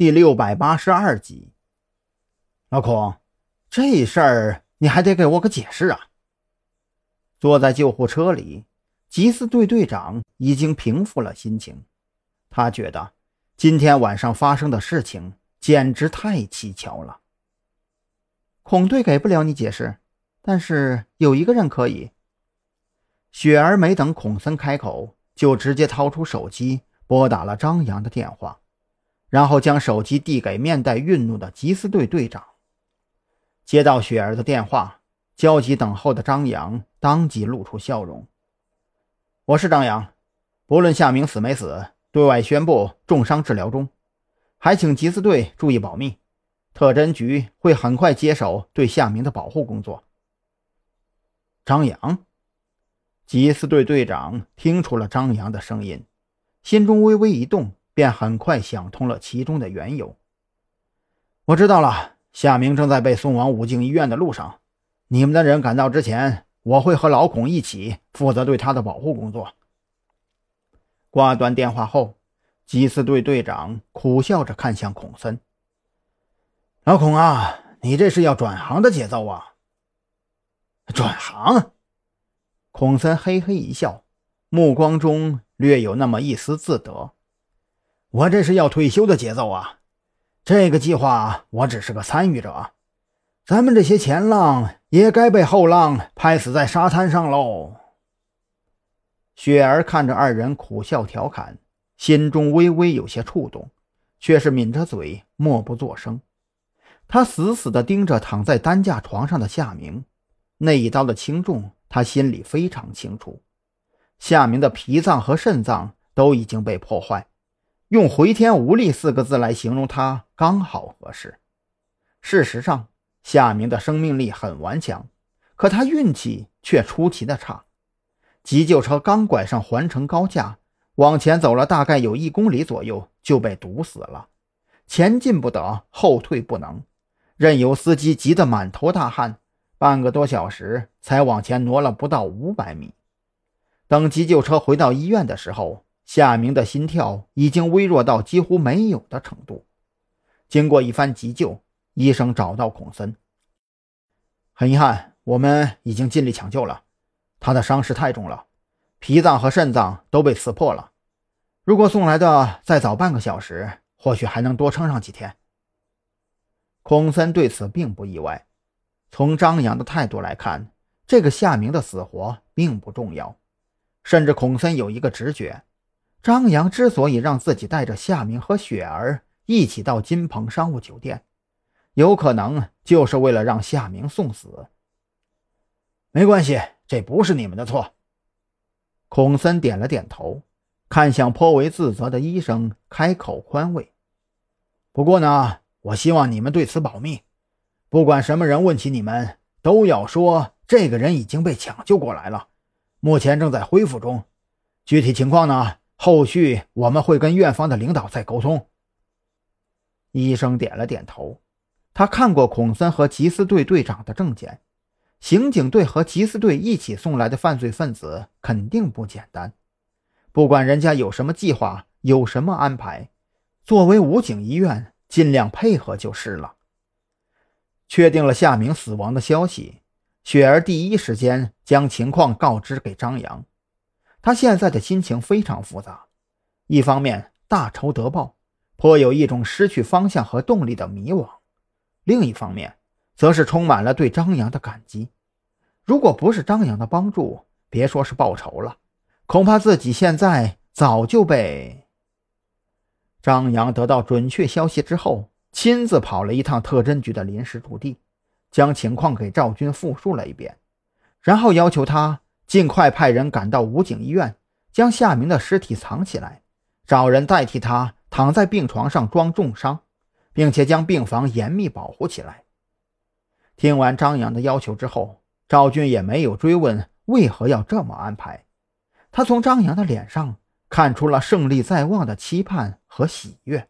第六百八十二集。老孔，这事儿你还得给我个解释啊！坐在救护车里，缉私队队长已经平复了心情。他觉得今天晚上发生的事情简直太蹊跷了。孔队给不了你解释，但是有一个人可以。雪儿没等孔森开口，就直接掏出手机拨打了张扬的电话，然后将手机递给面带愠怒的缉私队队长。接到雪儿的电话，焦急等候的张扬当即露出笑容：“我是张扬，不论夏明死没死，对外宣布重伤治疗中，还请缉私队注意保密，特侦局会很快接手对夏明的保护工作。”张扬。缉私队队长听出了张扬的声音，心中微微一动，便很快想通了其中的缘由。我知道了，夏明正在被送往武警医院的路上。你们的人赶到之前，我会和老孔一起负责对他的保护工作。挂断电话后，缉私队队长苦笑着看向孔森：“老孔啊，你这是要转行的节奏啊！转行？”孔森嘿嘿一笑，目光中略有那么一丝自得。我这是要退休的节奏啊！这个计划我只是个参与者，咱们这些前浪也该被后浪拍死在沙滩上喽。雪儿看着二人苦笑调侃，心中微微有些触动，却是抿着嘴默不作声。她死死地盯着躺在担架床上的夏明，那一刀的轻重。他心里非常清楚，夏明的脾脏和肾脏都已经被破坏，用“回天无力”四个字来形容他刚好合适。事实上，夏明的生命力很顽强，可他运气却出奇的差。急救车刚拐上环城高架，往前走了大概有一公里左右，就被堵死了，前进不得，后退不能，任由司机急得满头大汗。半个多小时才往前挪了不到五百米。等急救车回到医院的时候，夏明的心跳已经微弱到几乎没有的程度。经过一番急救，医生找到孔森。很遗憾，我们已经尽力抢救了，他的伤势太重了，脾脏和肾脏都被刺破了。如果送来的再早半个小时，或许还能多撑上几天。孔森对此并不意外。从张扬的态度来看，这个夏明的死活并不重要。甚至孔森有一个直觉：张扬之所以让自己带着夏明和雪儿一起到金鹏商务酒店，有可能就是为了让夏明送死。没关系，这不是你们的错。孔森点了点头，看向颇为自责的医生，开口宽慰：“不过呢，我希望你们对此保密。”不管什么人问起你们，都要说这个人已经被抢救过来了，目前正在恢复中。具体情况呢？后续我们会跟院方的领导再沟通。医生点了点头，他看过孔森和缉私队队长的证件，刑警队和缉私队一起送来的犯罪分子肯定不简单。不管人家有什么计划，有什么安排，作为武警医院，尽量配合就是了。确定了夏明死亡的消息，雪儿第一时间将情况告知给张扬。他现在的心情非常复杂，一方面大仇得报，颇有一种失去方向和动力的迷惘；另一方面，则是充满了对张扬的感激。如果不是张扬的帮助，别说是报仇了，恐怕自己现在早就被……张扬得到准确消息之后。亲自跑了一趟特侦局的临时驻地，将情况给赵军复述了一遍，然后要求他尽快派人赶到武警医院，将夏明的尸体藏起来，找人代替他躺在病床上装重伤，并且将病房严密保护起来。听完张扬的要求之后，赵军也没有追问为何要这么安排，他从张扬的脸上看出了胜利在望的期盼和喜悦。